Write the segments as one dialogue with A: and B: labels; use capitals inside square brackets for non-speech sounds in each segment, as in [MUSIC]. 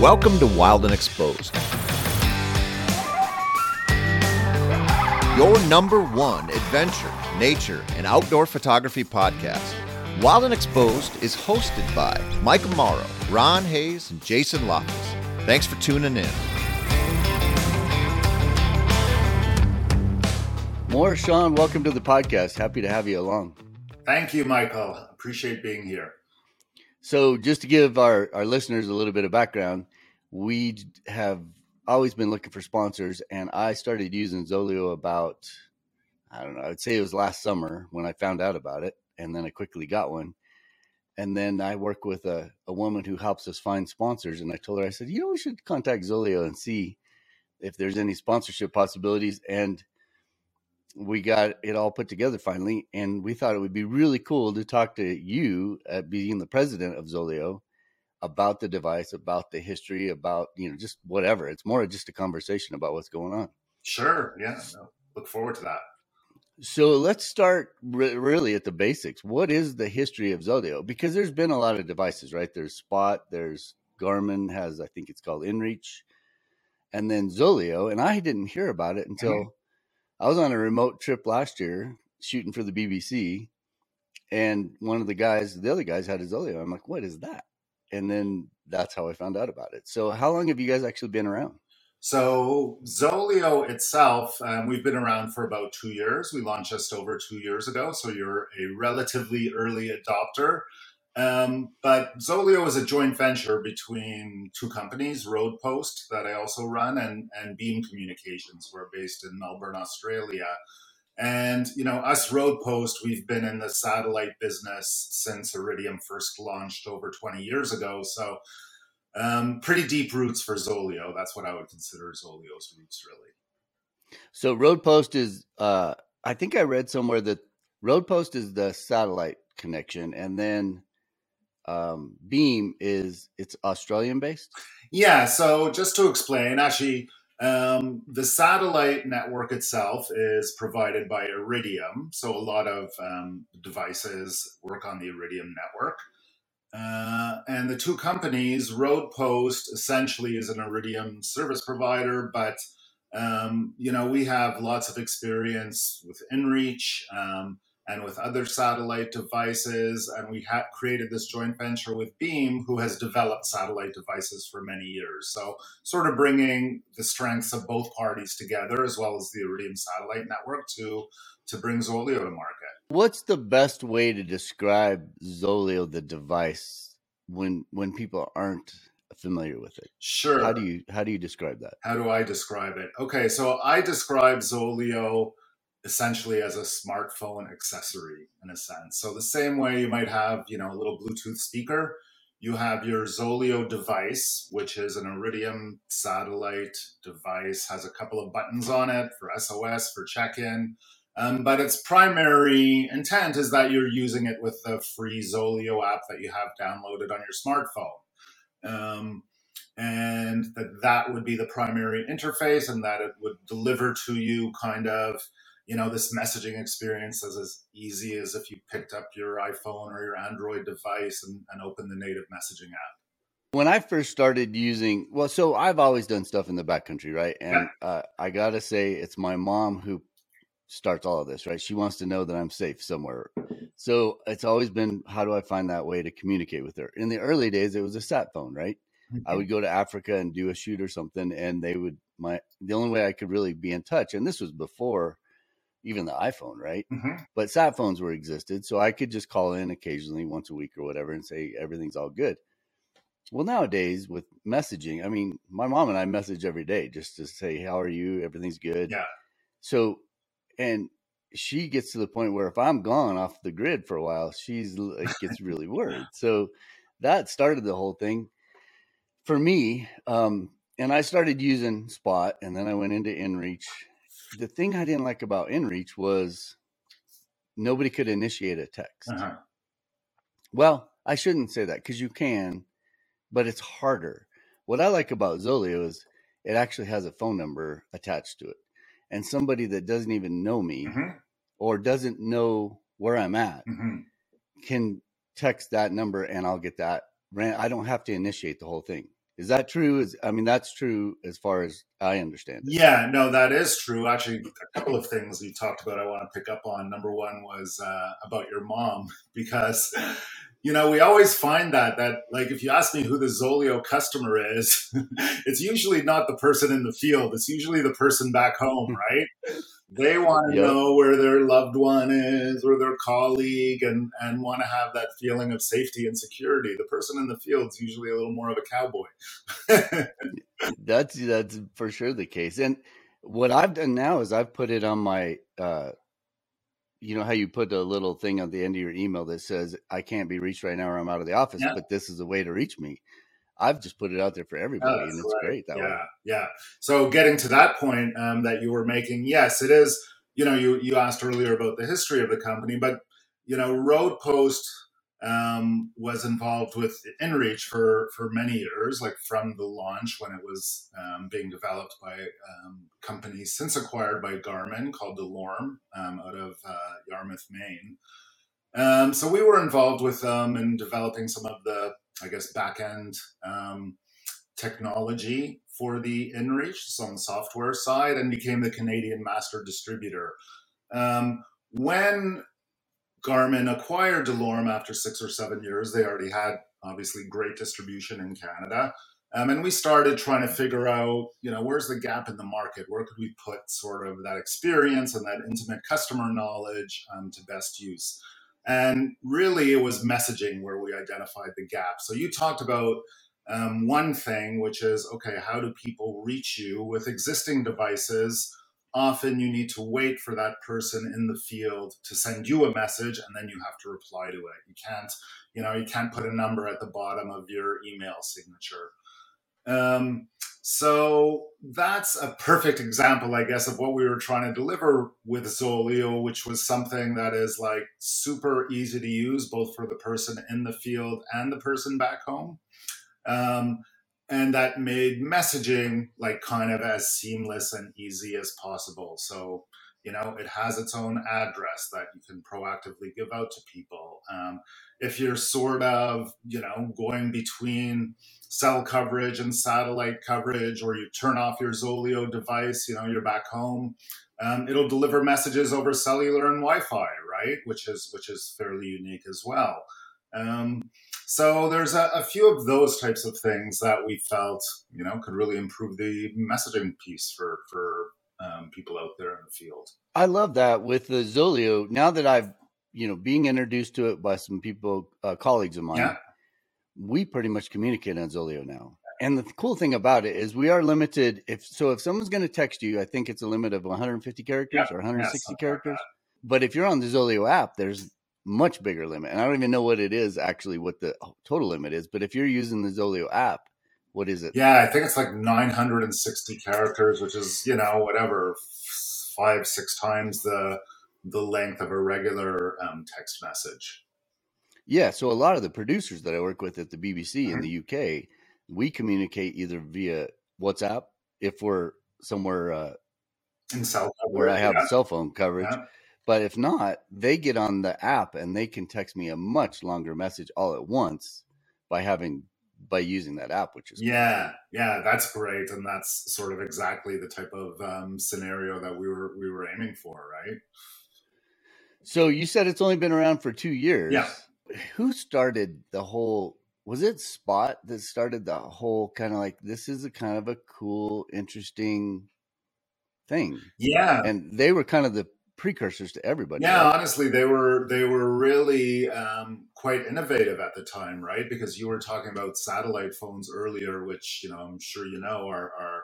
A: Welcome to Wild and Exposed. Your number one adventure, nature, and outdoor photography podcast. Wild and Exposed is hosted by Mike Morrow, Ron Hayes, and Jason Loftus. Thanks for tuning in.
B: More Sean, welcome to the podcast. Happy to have you along.
C: Thank you, Michael. Appreciate being here.
B: So, just to give our, our listeners a little bit of background, we have always been looking for sponsors, and I started using Zoleo about, I don't know, I'd say it was last summer when I found out about it, and then I quickly got one. And then I work with a, a woman who helps us find sponsors, and I told her, I said, you know, we should contact Zoleo and see if there's any sponsorship possibilities. And we got it all put together finally, and we thought it would be really cool to talk to you, at being the president of Zoleo, about the device, about the history, about you know just whatever. It's more just a conversation about what's going on.
C: Sure. Yeah. No, look forward to that.
B: So let's start re- really at the basics. What is the history of Zoleo? Because there's been a lot of devices, right? There's Spot, there's Garmin has, I think it's called InReach, and then Zoleo. And I didn't hear about it until mm-hmm. I was on a remote trip last year shooting for the BBC, and one of the guys, the other guys, had a Zoleo. I'm like, what is that? And then that's how I found out about it. So, how long have you guys actually been around?
C: So, Zoleo itself, um, we've been around for about two years. We launched just over two years ago. So, you're a relatively early adopter. Um, but Zoleo is a joint venture between two companies, Roadpost, that I also run, and, and Beam Communications. We're based in Melbourne, Australia. And, you know, us Roadpost, we've been in the satellite business since Iridium first launched over 20 years ago. So, um, pretty deep roots for Zoleo. That's what I would consider Zoleo's roots, really.
B: So, Roadpost is, uh, I think I read somewhere that Roadpost is the satellite connection. And then um, Beam is it's Australian based.
C: Yeah. So just to explain, actually, um, the satellite network itself is provided by Iridium. So a lot of um, devices work on the Iridium network. Uh, and the two companies, Roadpost essentially is an Iridium service provider, but um, you know we have lots of experience with InReach. Um, and with other satellite devices. And we have created this joint venture with Beam, who has developed satellite devices for many years. So, sort of bringing the strengths of both parties together, as well as the Iridium satellite network, to to bring Zoleo to market.
B: What's the best way to describe Zoleo, the device, when when people aren't familiar with it?
C: Sure.
B: How do you how do you describe that?
C: How do I describe it? Okay, so I describe Zoleo essentially as a smartphone accessory in a sense. So the same way you might have, you know, a little Bluetooth speaker, you have your Zoleo device, which is an Iridium satellite device, has a couple of buttons on it for SOS, for check-in. Um, but its primary intent is that you're using it with the free Zoleo app that you have downloaded on your smartphone. Um, and that that would be the primary interface and that it would deliver to you kind of you know this messaging experience is as easy as if you picked up your iphone or your android device and, and opened the native messaging app.
B: When i first started using well so i've always done stuff in the backcountry right? And yeah. uh, i gotta say it's my mom who starts all of this right? She wants to know that i'm safe somewhere. So it's always been how do i find that way to communicate with her? In the early days it was a sat phone right? Mm-hmm. i would go to africa and do a shoot or something and they would my the only way i could really be in touch and this was before even the iPhone, right? Mm-hmm. But sat phones were existed, so I could just call in occasionally once a week or whatever and say everything's all good. Well, nowadays with messaging, I mean, my mom and I message every day just to say how are you, everything's good.
C: Yeah.
B: So, and she gets to the point where if I'm gone off the grid for a while, she's like gets really worried. [LAUGHS] So that started the whole thing for me. Um, and I started using Spot, and then I went into InReach, the thing I didn't like about InReach was nobody could initiate a text. Uh-huh. Well, I shouldn't say that because you can, but it's harder. What I like about Zoleo is it actually has a phone number attached to it. And somebody that doesn't even know me mm-hmm. or doesn't know where I'm at mm-hmm. can text that number and I'll get that. I don't have to initiate the whole thing. Is that true? Is I mean that's true as far as I understand it.
C: Yeah, no, that is true. Actually, a couple of things you talked about I want to pick up on. Number one was uh, about your mom [LAUGHS] because you know we always find that that like if you ask me who the Zoleo customer is, [LAUGHS] it's usually not the person in the field. It's usually the person back home, [LAUGHS] right? They want to yep. know where their loved one is or their colleague and, and want to have that feeling of safety and security. The person in the field is usually a little more of a cowboy. [LAUGHS]
B: that's that's for sure the case. And what I've done now is I've put it on my uh, you know how you put a little thing at the end of your email that says I can't be reached right now or I'm out of the office, yeah. but this is a way to reach me. I've just put it out there for everybody, oh, and it's right. great that
C: yeah,
B: way.
C: Yeah, So getting to that point um, that you were making, yes, it is. You know, you you asked earlier about the history of the company, but you know, Roadpost um, was involved with InReach for for many years, like from the launch when it was um, being developed by um, companies since acquired by Garmin called DeLorme um, out of uh, Yarmouth, Maine. Um, so we were involved with them in developing some of the I guess, backend um, technology for the InReach, so on the software side, and became the Canadian master distributor. Um, when Garmin acquired DeLorme after six or seven years, they already had obviously great distribution in Canada. Um, and we started trying to figure out, you know, where's the gap in the market? Where could we put sort of that experience and that intimate customer knowledge um, to best use? And really, it was messaging where we identified the gap. So you talked about um, one thing, which is okay, how do people reach you with existing devices? Often you need to wait for that person in the field to send you a message and then you have to reply to it. You can't, you know, you can't put a number at the bottom of your email signature. Um, so that's a perfect example, I guess, of what we were trying to deliver with Zoleo, which was something that is like super easy to use, both for the person in the field and the person back home. Um, and that made messaging like kind of as seamless and easy as possible. So, you know, it has its own address that you can proactively give out to people. Um, if you're sort of, you know, going between cell coverage and satellite coverage, or you turn off your Zoleo device, you know, you're back home. Um, it'll deliver messages over cellular and Wi-Fi, right? Which is which is fairly unique as well. Um, so there's a, a, few of those types of things that we felt, you know, could really improve the messaging piece for for um, people out there in the field.
B: I love that with the Zoleo. Now that I've you know being introduced to it by some people, uh, colleagues of mine, yeah we pretty much communicate on Zoleo now. And the cool thing about it is we are limited. If so, if someone's going to text you, I think it's a limit of 150 characters or 160 characters. Like but if you're on the Zoleo app, there's much bigger limit, and I don't even know what it is actually, what the total limit is. But if you're using the Zoleo app, what is it?
C: Yeah, I think it's like 960 characters, which is you know whatever five six times the the length of a regular um, text message.
B: Yeah, so a lot of the producers that I work with at the BBC in the UK, we communicate either via WhatsApp if we're somewhere uh,
C: in cell
B: where I have yeah. cell phone coverage. Yeah. But if not, they get on the app and they can text me a much longer message all at once by having by using that app, which is
C: yeah, great. yeah, that's great, and that's sort of exactly the type of um, scenario that we were we were aiming for, right?
B: So you said it's only been around for two years.
C: Yeah
B: who started the whole was it spot that started the whole kind of like this is a kind of a cool interesting thing
C: yeah
B: and they were kind of the precursors to everybody
C: yeah right? honestly they were they were really um, quite innovative at the time right? Because you were talking about satellite phones earlier which you know i'm sure you know are, are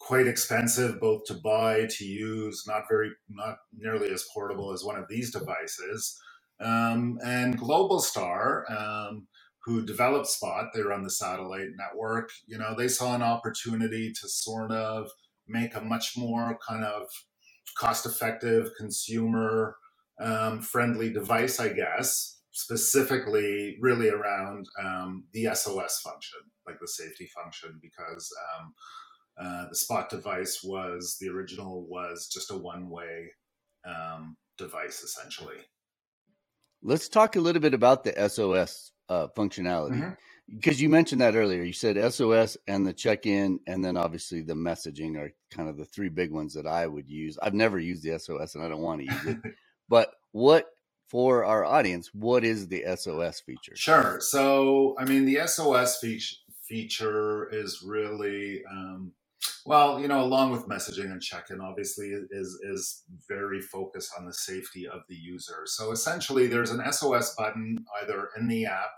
C: quite expensive both to buy to use not very not nearly as portable as one of these devices. Um, and Globalstar, um, who developed Spot, they run the satellite network, you know, they saw an opportunity to sort of make a much more kind of cost effective, consumer um, friendly device, I guess, specifically really around um, the SOS function, like the safety function, because um, uh, the Spot device was the original was just a one way um, device essentially.
B: Let's talk a little bit about the SOS uh, functionality. Mm-hmm. because you mentioned that earlier. You said SOS and the check in, and then obviously the messaging are kind of the three big ones that I would use. I've never used the SOS and I don't want to use it. [LAUGHS] but what for our audience, what is the SOS feature?
C: Sure. So, I mean, the SOS feature feature is really um, well, you know, along with messaging and check-in, obviously is is very focused on the safety of the user. So essentially, there's an SOS button either in the app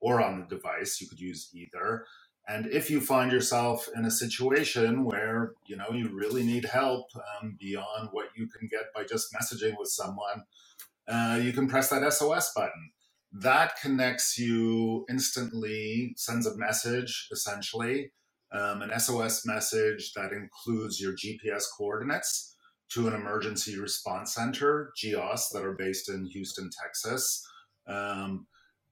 C: or on the device. You could use either. And if you find yourself in a situation where you know you really need help um, beyond what you can get by just messaging with someone, uh, you can press that SOS button. That connects you instantly, sends a message essentially, um, an SOS message that includes your GPS coordinates to an emergency response center, GEOS, that are based in Houston, Texas. Um,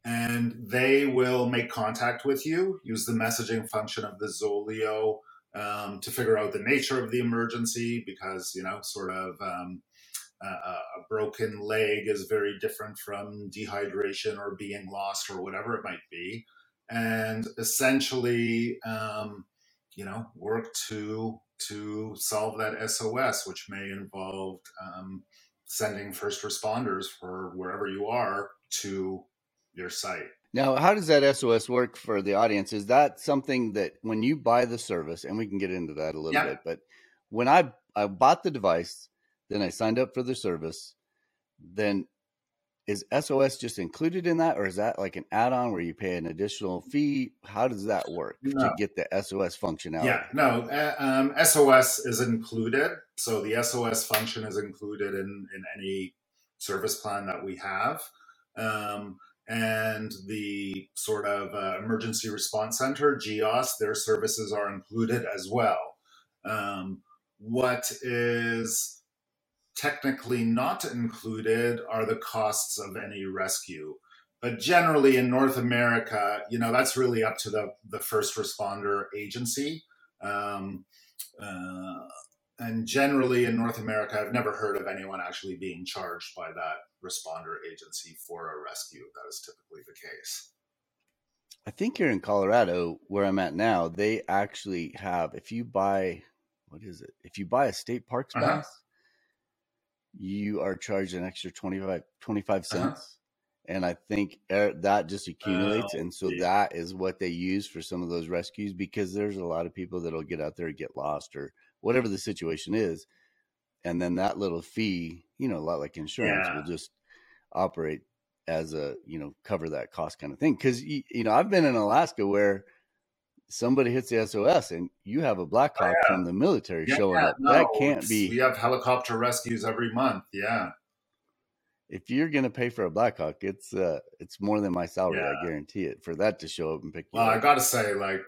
C: and they will make contact with you, use the messaging function of the Zoleo um, to figure out the nature of the emergency because, you know, sort of um, a, a broken leg is very different from dehydration or being lost or whatever it might be. And essentially, um, you know, work to to solve that SOS, which may involve um, sending first responders for wherever you are to your site.
B: Now, how does that SOS work for the audience? Is that something that when you buy the service, and we can get into that a little bit, but when I I bought the device, then I signed up for the service, then is SOS just included in that, or is that like an add-on where you pay an additional fee? How does that work no. to get the SOS functionality?
C: Yeah, no, uh, um, SOS is included. So the SOS function is included in in any service plan that we have. Um, and the sort of uh, emergency response center, GEOS, their services are included as well. Um, what is technically not included are the costs of any rescue. But generally in North America, you know, that's really up to the, the first responder agency. Um, uh, and generally in North America, I've never heard of anyone actually being charged by that responder agency for a rescue. That is typically the case.
B: I think here in Colorado, where I'm at now, they actually have, if you buy, what is it? If you buy a state parks uh-huh. You are charged an extra 25, 25 uh-huh. cents. Uh-huh. And I think er, that just accumulates. Oh, and so that is what they use for some of those rescues because there's a lot of people that'll get out there and get lost or whatever the situation is. And then that little fee, you know, a lot like insurance yeah. will just operate as a, you know, cover that cost kind of thing. Cause, you know, I've been in Alaska where somebody hits the SOS and you have a Black Hawk oh, yeah. from the military yeah, showing up. No, that can't be.
C: We have helicopter rescues every month. Yeah.
B: If you're going to pay for a Black Hawk, it's uh, it's more than my salary. Yeah. I guarantee it for that to show up and pick you
C: well. I got to say, like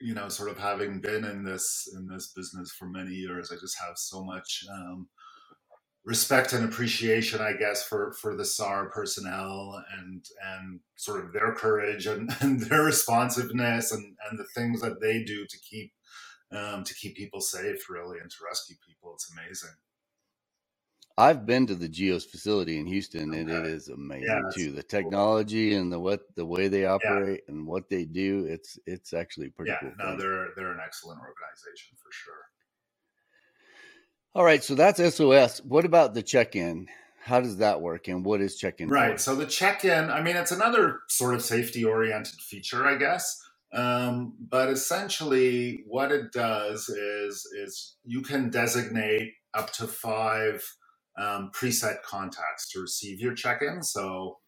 C: you know, sort of having been in this in this business for many years, I just have so much um, respect and appreciation, I guess, for for the SAR personnel and and sort of their courage and, [LAUGHS] and their responsiveness and and the things that they do to keep um, to keep people safe, really, and to rescue people. It's amazing.
B: I've been to the Geos facility in Houston, okay. and it is amazing yeah, too. The technology cool. and the what the way they operate yeah. and what they do. It's it's actually pretty
C: yeah,
B: cool.
C: No, they're they're an excellent organization for sure.
B: All right, so that's SOS. What about the check-in? How does that work, and what is check-in?
C: Right. For? So the check-in, I mean, it's another sort of safety-oriented feature, I guess. Um, but essentially, what it does is is you can designate up to five um, preset contacts to receive your check-in. So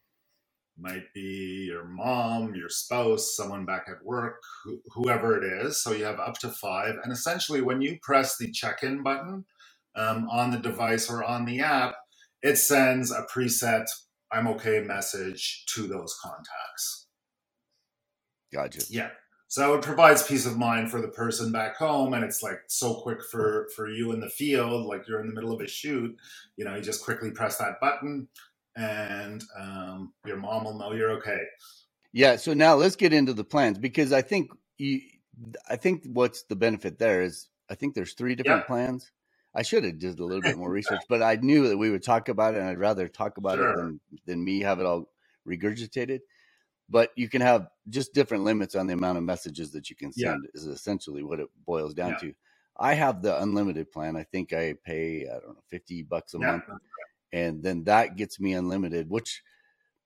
C: might be your mom, your spouse, someone back at work, wh- whoever it is. So you have up to five. And essentially, when you press the check in button, um, on the device or on the app, it sends a preset I'm okay message to those contacts.
B: Gotcha.
C: Yeah. So it provides peace of mind for the person back home, and it's like so quick for for you in the field, like you're in the middle of a shoot. You know, you just quickly press that button, and um, your mom will know you're okay.
B: Yeah. So now let's get into the plans because I think you, I think what's the benefit there is I think there's three different yeah. plans. I should have did a little bit more [LAUGHS] research, but I knew that we would talk about it, and I'd rather talk about sure. it than than me have it all regurgitated. but you can have just different limits on the amount of messages that you can
C: Yeah.
B: send. Is essentially what it boils down
C: Yeah.
B: to. I have the unlimited plan. I think I pay I don't know fifty bucks a
C: Yeah.
B: month, and then that gets me unlimited. Which,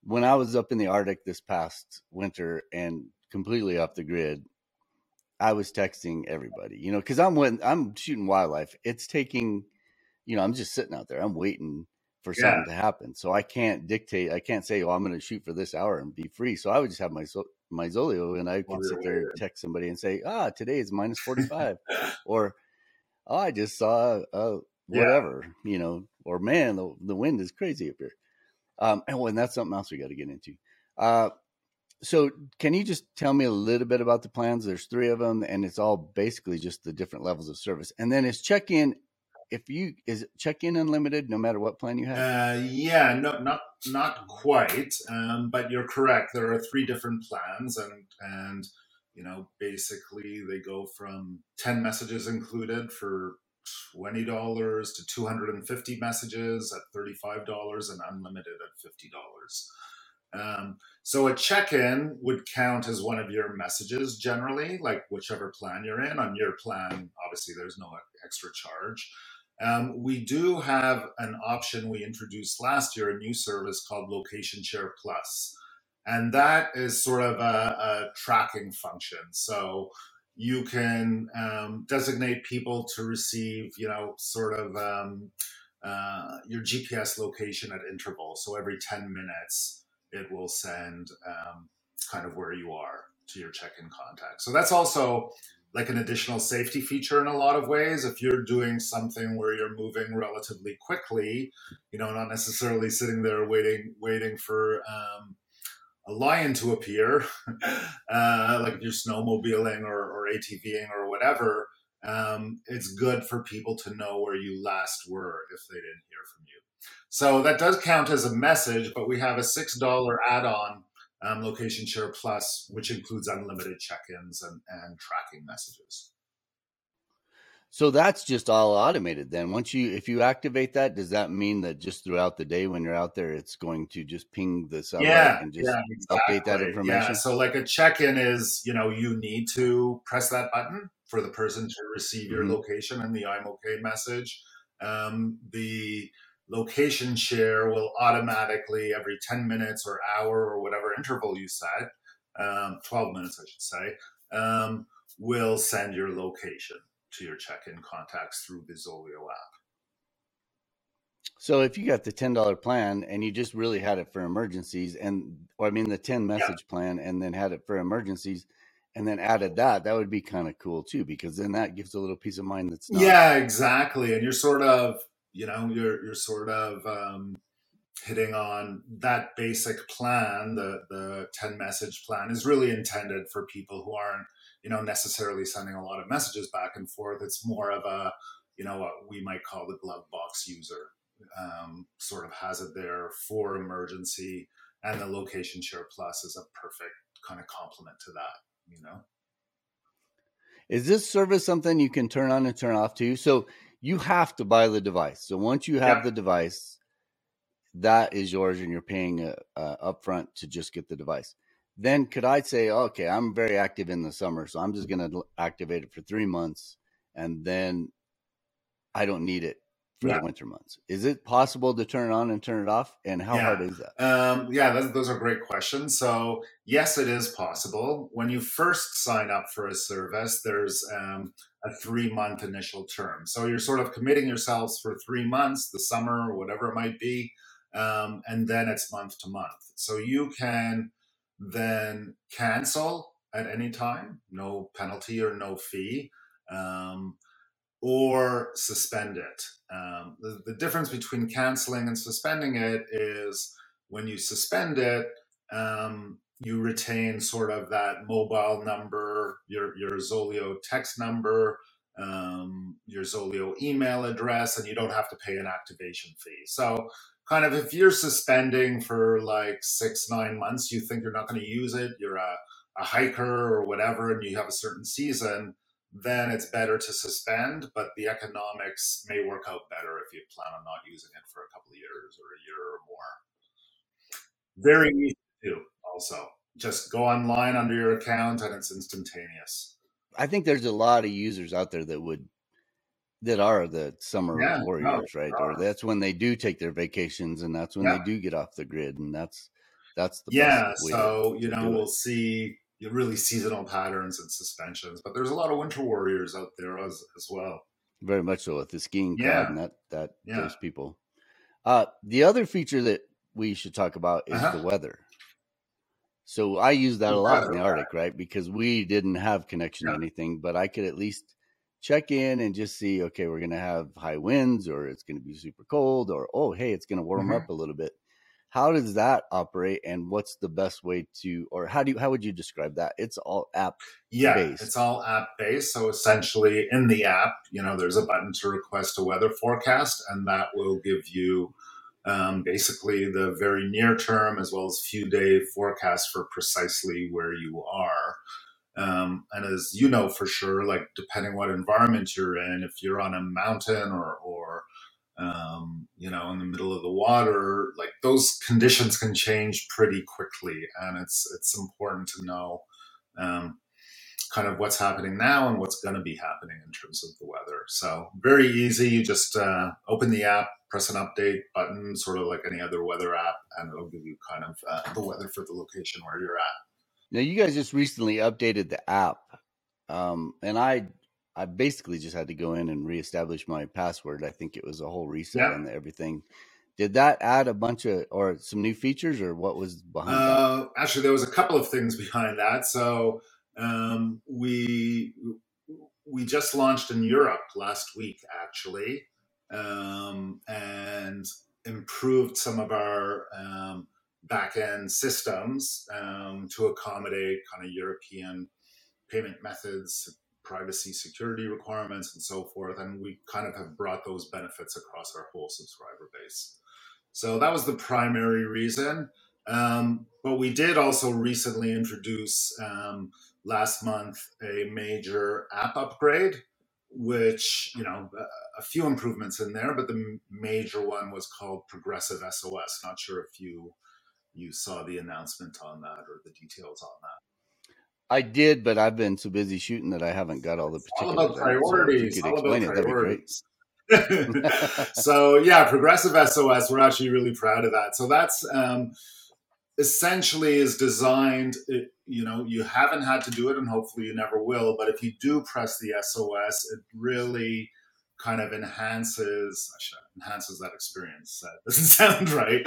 B: when I was up in the Arctic this past winter and completely off the grid, I was texting everybody. You know, because I'm when I'm shooting wildlife, it's taking, you know, I'm just sitting out there. I'm waiting for
C: Yeah.
B: something to happen, so I can't dictate. I can't say, "Oh, I'm going to shoot for this hour and be free." So I would just have my my Zoleo, and I could sit there and text somebody and say, "Ah, today is minus [LAUGHS] forty five," or "Oh, I just saw uh,
C: Yeah.
B: whatever," you know, or "Man, the the wind is crazy up here." Um, and when that's something else we got to get into. Uh, so can you just tell me a little bit about the plans? There's three of them, and it's all basically just the different levels of service. And then is check in. If you is check in unlimited, no matter what plan you have.
C: Uh, yeah, no, not not quite, um, but you're correct. There are three different plans, and and you know basically they go from ten messages included for twenty dollars to two hundred and fifty messages at thirty five dollars, and unlimited at fifty dollars. Um, so a check-in would count as one of your messages generally, like whichever plan you're in. On your plan, obviously, there's no extra charge. Um, we do have an option we introduced last year, a new service called Location Share And that is sort of a, a tracking function. So you can um, designate people to receive, you know, sort of um, uh, your GPS location at intervals. So every 10 minutes, it will send um, kind of where you are to your check in contact. So that's also like an additional safety feature in a lot of ways. If you're doing something where you're moving relatively quickly, you know, not necessarily sitting there waiting, waiting for um, a lion to appear, [LAUGHS] uh, like if you're snowmobiling or, or ATVing or whatever, um, it's good for people to know where you last were if they didn't hear from you. So that does count as a message, but we have a $6 add on um, Location Share Plus, which includes unlimited check-ins and, and tracking messages.
B: So that's just all automated then. Once you if you activate that, does that mean that just throughout the day when you're out there it's going to just ping the satellite
C: yeah,
B: and just
C: yeah,
B: update that information?
C: Yeah, so like a check-in is, you know, you need to press that button for the person to receive your
B: Mhm.
C: location and the I'm okay message. Um, the location share will automatically every 10 minutes or hour or whatever interval you set, um, 12 minutes, I should say, um, will send your location to your check-in contacts through the Zoleo app.
B: So if you got the ten dollar plan and you just really had it for emergencies and or I mean the ten message plan and then had it for emergencies and then added that, that would be kind of cool too, because then that gives a little peace of mind that's not
C: Yeah, exactly. And you're sort of, you know, you're you're sort of um, hitting on that basic plan. The the ten message plan is really intended for people who aren't, you know, necessarily sending a lot of messages back and forth. It's more of a, you know, what we might call the glove box user. Um, sort of has it there for emergency, and the location share plus is a perfect kind of complement to that. You know.
B: Is this service something you can turn on and turn off too? So you have to buy the device. So once you have
C: Yeah.
B: the device, that is yours, and you're paying uh, uh, upfront to just get the device. Then could I say, okay, I'm very active in the summer, so I'm just going to activate it for three months, and then I don't need it for
C: Yeah.
B: the winter months. Is it possible to turn it on and turn it off? And how
C: Yeah.
B: hard is that?
C: Um, yeah, those, those are great questions. So, yes, it is possible. When you first sign up for a service, there's um, a three month initial term. So, you're sort of committing yourselves for three months, the summer or whatever it might be, um, and then it's month to month. So, you can then cancel at any time, no penalty or no fee. Um, or suspend it. Um, the, the difference between canceling and suspending it is when you suspend it, um, you retain sort of that mobile number, your your Zoleo text number, um, your Zoleo email address, and you don't have to pay an activation fee. So, kind of if you're suspending for like six nine months, you think you're not going to use it, you're a, a hiker or whatever, and you have a certain season then it's better to suspend, but the economics may work out better if you plan on not using it for a couple of years or a year or more. Very easy to do, also. just go online under your account and it's instantaneous.
B: I think there's a lot of users out there that would that are the summer
C: Yeah, no,
B: warriors, right? Or that's when they do take their vacations, and that's when
C: Yeah.
B: they do get off the grid, and that's that's the
C: Yeah,
B: best way to-
C: so you know we'll see you really seasonal patterns and suspensions, but there's a lot of winter warriors out there as as well.
B: very much so with the skiing
C: Yeah.
B: and that that
C: Yeah.
B: those people. Uh, the other feature that we should talk about is
C: Uh-huh.
B: the weather. So I use that a
C: The
B: lot in the Arctic, right? Because we didn't have connection
C: Yeah.
B: to anything, but I could at least check in and just see, okay, we're gonna have high winds, or it's gonna be super cold, or oh, hey, it's gonna warm
C: Mhm.
B: up a little bit. How does that operate, and what's the best way to, or how do you, how would you describe that? It's all app
C: Yeah,
B: based.
C: it's all app based. So essentially, in the app, you know, there's a button to request a weather forecast, and that will give you um, basically the very near term as well as few day forecast for precisely where you are. Um, and as you know for sure, like depending what environment you're in, if you're on a mountain or or um, you know in the middle of the water, like those conditions can change pretty quickly, and it's it's important to know. Um, kind of what's happening now and what's going to be happening in terms of the weather. So very easy. You just uh, open the app, press an update button, sort of like any other weather app, and it'll give you kind of uh, the weather for the location where you're at.
B: Now you guys just recently updated the app, um, and I I basically just had to go in and reestablish my password. I think it was a whole reset
C: Yeah.
B: and everything. Did that add a bunch of or some new features, or what was behind that?
C: Uh, actually, there was a couple of things behind that. So um, we we just launched in Europe last week, actually, um, and improved some of our um, back end systems um, to accommodate kind of European payment methods, privacy, security requirements, and so forth. And we kind of have brought those benefits across our whole subscriber base. So that was the primary reason. Um, but we did also recently introduce um, last month a major app upgrade, which, you know, a, few improvements in there, but the major one was called Progressive SOS. Not sure if you you saw the announcement on that or the details on that.
B: I did, but I've been so busy shooting that I haven't got all the
C: all
B: particulars.
C: about
B: on. So
C: priorities. all about
B: it, that'd be great.
C: priorities. [LAUGHS] so yeah, progressive SOS. We're actually really proud of that. So that's um, essentially is designed. It, you know, you haven't had to do it, and hopefully you never will. But if you do press the SOS, it really kind of enhances enhances that experience. That [LAUGHS] doesn't sound right,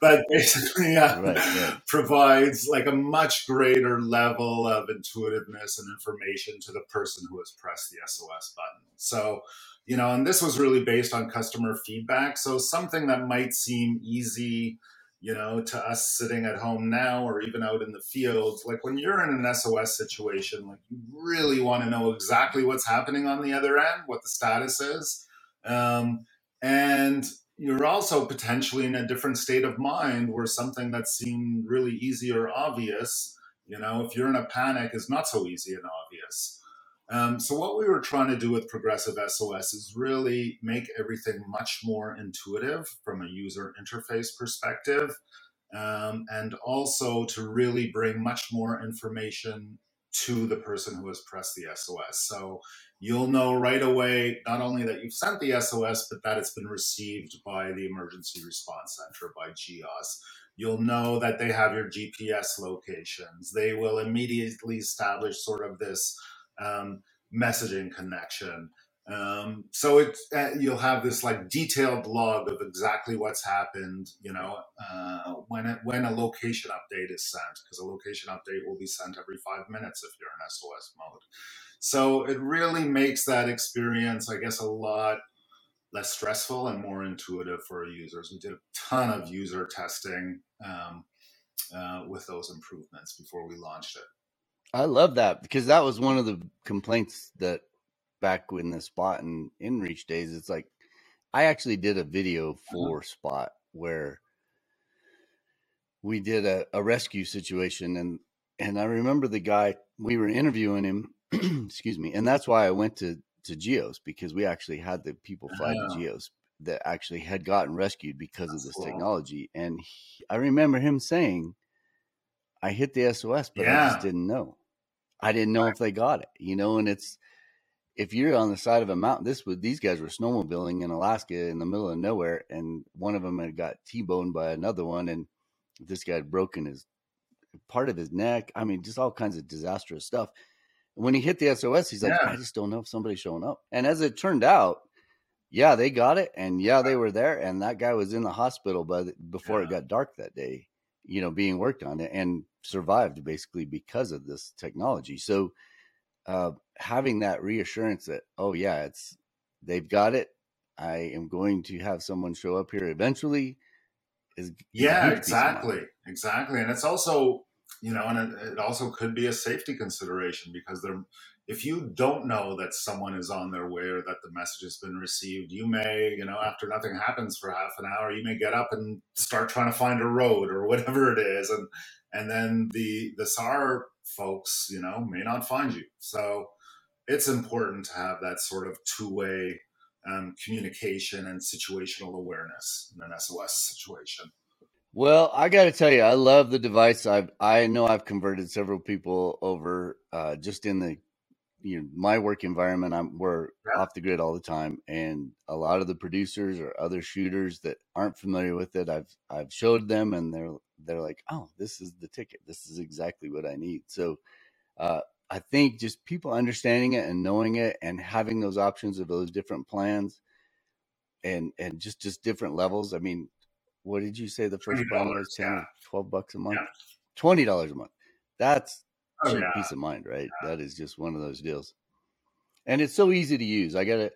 C: but basically, uh,
B: Right, right.
C: provides like a much greater level of intuitiveness and information to the person who has pressed the SOS button. So, you know, and this was really based on customer feedback. So, something that might seem easy, you know, to us sitting at home now or even out in the field, like when you're in an SOS situation, like you really want to know exactly what's happening on the other end, what the status is. Um, and you're also potentially in a different state of mind where something that seemed really easy or obvious, you know, if you're in a panic, is not so easy and obvious. Um, so, what we were trying to do with Progressive SOS is really make everything much more intuitive from a user interface perspective, um, and also to really bring much more information to the person who has pressed the SOS. So, you'll know right away not only that you've sent the SOS, but that it's been received by the Emergency Response Center, by GEOS. You'll know that they have your GPS locations. They will immediately establish sort of this um, messaging connection. Um, so it uh, you'll have this like detailed log of exactly what's happened. You know uh, when it, when a location update is sent because a location update will be sent every five minutes if you're in SOS mode. So it really makes that experience, I guess, a lot less stressful and more intuitive for users. We did a ton of user testing um, uh, with those improvements before we launched it.
B: I love that because that was one of the complaints that back in the spot and inreach days, it's like I actually did a video uh-huh. for spot where we did a, a rescue situation and and I remember the guy we were interviewing him [CLEARS THROAT] excuse me and that's why I went to to Geos because we actually had the people fly
C: Oh.
B: to ah. Geos that actually had gotten rescued because
C: That's
B: of this
C: cool.
B: technology and he, I remember him saying I hit the SOS, but I just didn't know. I didn't know if they got it, you know. And it's if you're on the side of a mountain. This was these guys were snowmobiling in Alaska in the middle of nowhere, and one of them had got t-boned by another one, and this guy had broken his part of his neck. I mean, just all kinds of disastrous stuff. When he hit the SOS, he's like,
C: Yeah.
B: I just don't know if somebody's showing up. And as it turned out, yeah, they got it, and yeah, they were there, and that guy was in the hospital by the, before it got dark that day. You know, being worked on it and survived basically because of this technology. So, uh, having that reassurance that oh yeah, it's they've got it. I am going to have someone show up here eventually. Is
C: Yeah,
B: huge peace of mind.
C: exactly, exactly, and it's also you know, and it, it also could be a safety consideration because there, if you don't know that someone is on their way or that the message has been received, you may, you know, after nothing happens for half an hour, you may get up and start trying to find a road or [LAUGHS] whatever it is, and and then the the SAR folks, you know, may not find you. So it's important to have that sort of two way um, communication and situational awareness in an SOS situation.
B: Well, I got to tell you, I love the device. I've I know I've converted several people over uh, just in the you know my work environment. I'm we're
C: Yeah.
B: off the grid all the time, and a lot of the producers or other shooters that aren't familiar with it, I've I've showed them, and they're they're like, oh, this is the ticket. This is exactly what I need. So, uh, I think just people understanding it and knowing it, and having those options of those different plans, and and just just different levels. I mean, what did you say the first plan was?
C: $20,
B: 10
C: yeah.
B: 12 bucks a month?
C: Yeah.
B: $20 a month. That's
C: Oh, yeah.
B: peace of mind, right? That is just one of those deals. And it's so easy to use. I got it.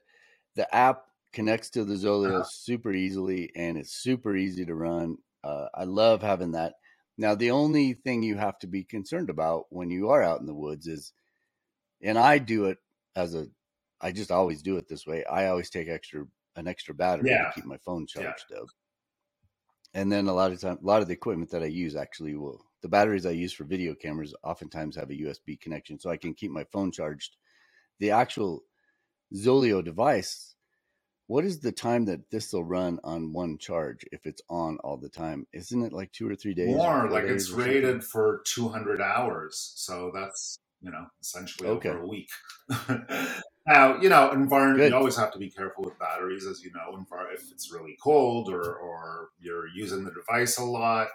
B: The app connects to the Zoleo
C: Uh-huh.
B: super easily and it's super easy to run. Uh, I love having that. Now, the only thing you have to be concerned about when you are out in the woods is, and I do it as a, I just always do it this way. I always take extra, an extra battery
C: Yeah.
B: to keep my phone
C: Yeah.
B: charged up. And then a lot of time, a lot of the equipment that I use actually will, the batteries I use for video cameras oftentimes have a USB connection so I can keep my phone charged. The actual Zoleo device, what is the time that this will run on one charge if it's on all the time? Isn't it like two or three days?
C: More like
B: days
C: it's rated for 200 hours. So that's, you know, essentially
B: Okay.
C: over a week. [LAUGHS] now, you know, environment,
B: Good.
C: you always have to be careful with batteries, as you know, if it's really cold or, or you're using the device a lot,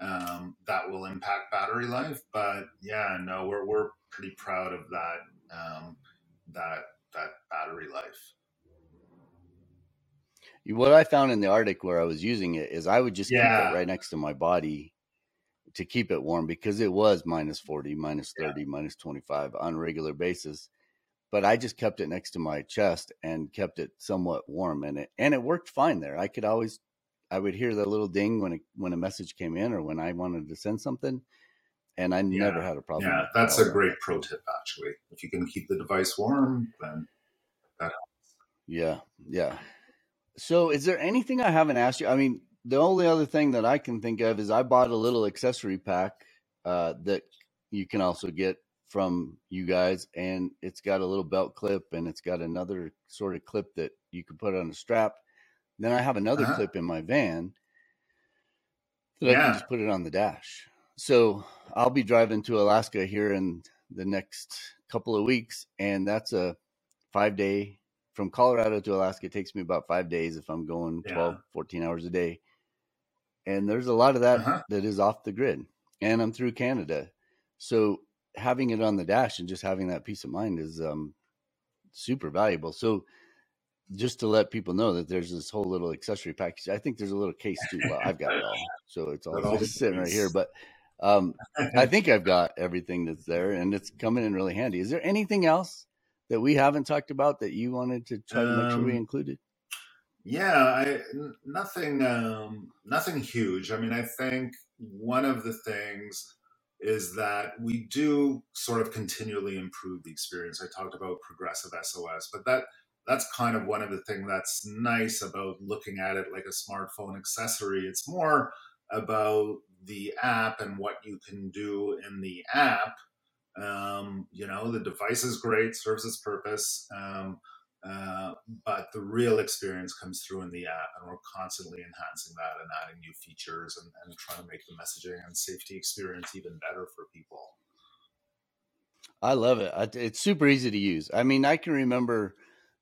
C: um, that will impact battery life. But yeah, no, we're, we're pretty proud of that, um, that, that battery life.
B: What I found in the Arctic where I was using it is I would just keep
C: Yeah.
B: it right next to my body to keep it warm because it was minus 40, minus
C: Yeah.
B: 30, minus 25 on a regular basis. But I just kept it next to my chest and kept it somewhat warm and it and it worked fine there. I could always I would hear the little ding when it, when a message came in or when I wanted to send something and I never had a problem.
C: Yeah, that's
B: at
C: a great pro tip, actually. If you can keep the device warm, then that helps.
B: Yeah, yeah. So, is there anything I haven't asked you? I mean, the only other thing that I can think of is I bought a little accessory pack uh, that you can also get from you guys, and it's got a little belt clip and it's got another sort of clip that you can put on a strap. Then I have another
C: Uh-huh.
B: clip in my van that I can just put it on the dash. So I'll be driving to Alaska here in the next couple of weeks, and that's a five day from Colorado to Alaska. It takes me about five days if I'm going
C: Yeah.
B: 12, 14 hours a day. And there's a lot of that
C: Uh-huh.
B: that is off the grid, and I'm through Canada. So having it on the dash and just having that peace of mind is um, super valuable. So just to let people know that there's this whole little accessory package. I think there's a little case too. Well, I've got it all, so it's all
C: Got all the
B: just sitting right here. But um, I [LAUGHS] think I've got everything that's there, and it's coming in really handy. Is there anything else that we haven't talked about that you wanted to try to make sure we
C: Um,
B: included?
C: Yeah, I, nothing, um, nothing huge. I mean, I think one of the things is that we do sort of continually improve the experience. I talked about progressive SOS, but that that's kind of one of the things that's nice about looking at it like a smartphone accessory. It's more about the app and what you can do in the app. Um, you know, the device is great, serves its purpose. Um, Uh, but the real experience comes through in the app, and we're constantly enhancing that and adding new features and, and trying to make the messaging and safety experience even better for people.
B: I love it. It's super easy to use. I mean, I can remember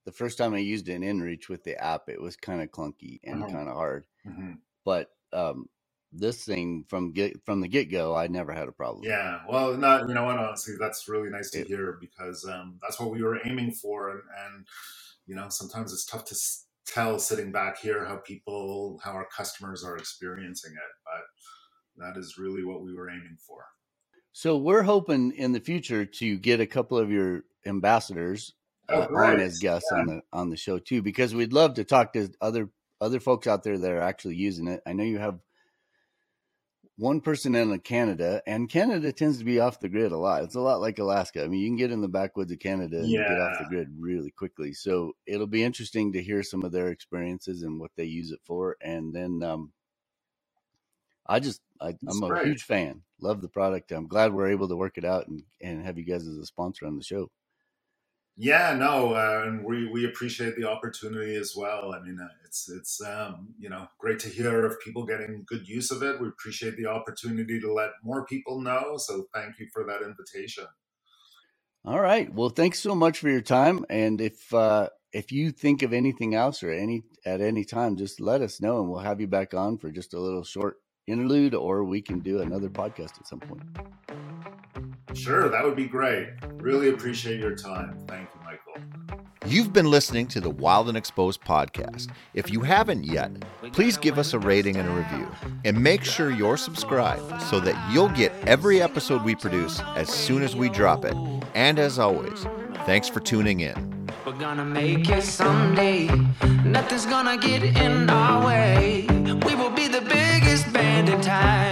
B: the first time I used it in InReach with the app, it was kind of clunky and mm-hmm. kind of hard. Mm-hmm. But um, this thing from get from the get go, I never had a problem.
C: Yeah, well, not you know what honestly, that's really nice to it, hear because um, that's what we were aiming for, and, and you know sometimes it's tough to tell sitting back here how people, how our customers are experiencing it, but that is really what we were aiming for.
B: So we're hoping in the future to get a couple of your ambassadors oh, uh, on as guests yeah. on the on the show too, because we'd love to talk to other other folks out there that are actually using it. I know you have one person in Canada, and Canada tends to be off the grid a lot. It's a lot like Alaska. I mean, you can get in the backwoods of Canada and yeah. get off the grid really quickly. So it'll be interesting to hear some of their experiences and what they use it for. And then um, I just, I, am a huge fan. Love the product. I'm glad we're able to work it out and, and have you guys as a sponsor on the show.
C: Yeah, no, uh, and we we appreciate the opportunity as well. I mean, uh, it's it's um, you know great to hear of people getting good use of it. We appreciate the opportunity to let more people know. So thank you for that invitation.
B: All right. Well, thanks so much for your time. And if uh, if you think of anything else or any at any time, just let us know, and we'll have you back on for just a little short interlude, or we can do another podcast at some point.
C: Sure, that would be great. Really appreciate your time. Thank you, Michael.
A: You've been listening to the Wild and Exposed podcast. If you haven't yet, please give us a rating and a review. And make sure you're subscribed so that you'll get every episode we produce as soon as we drop it. And as always, thanks for tuning in. We're gonna make it someday. Nothing's gonna get in our way. We will be the biggest band in time.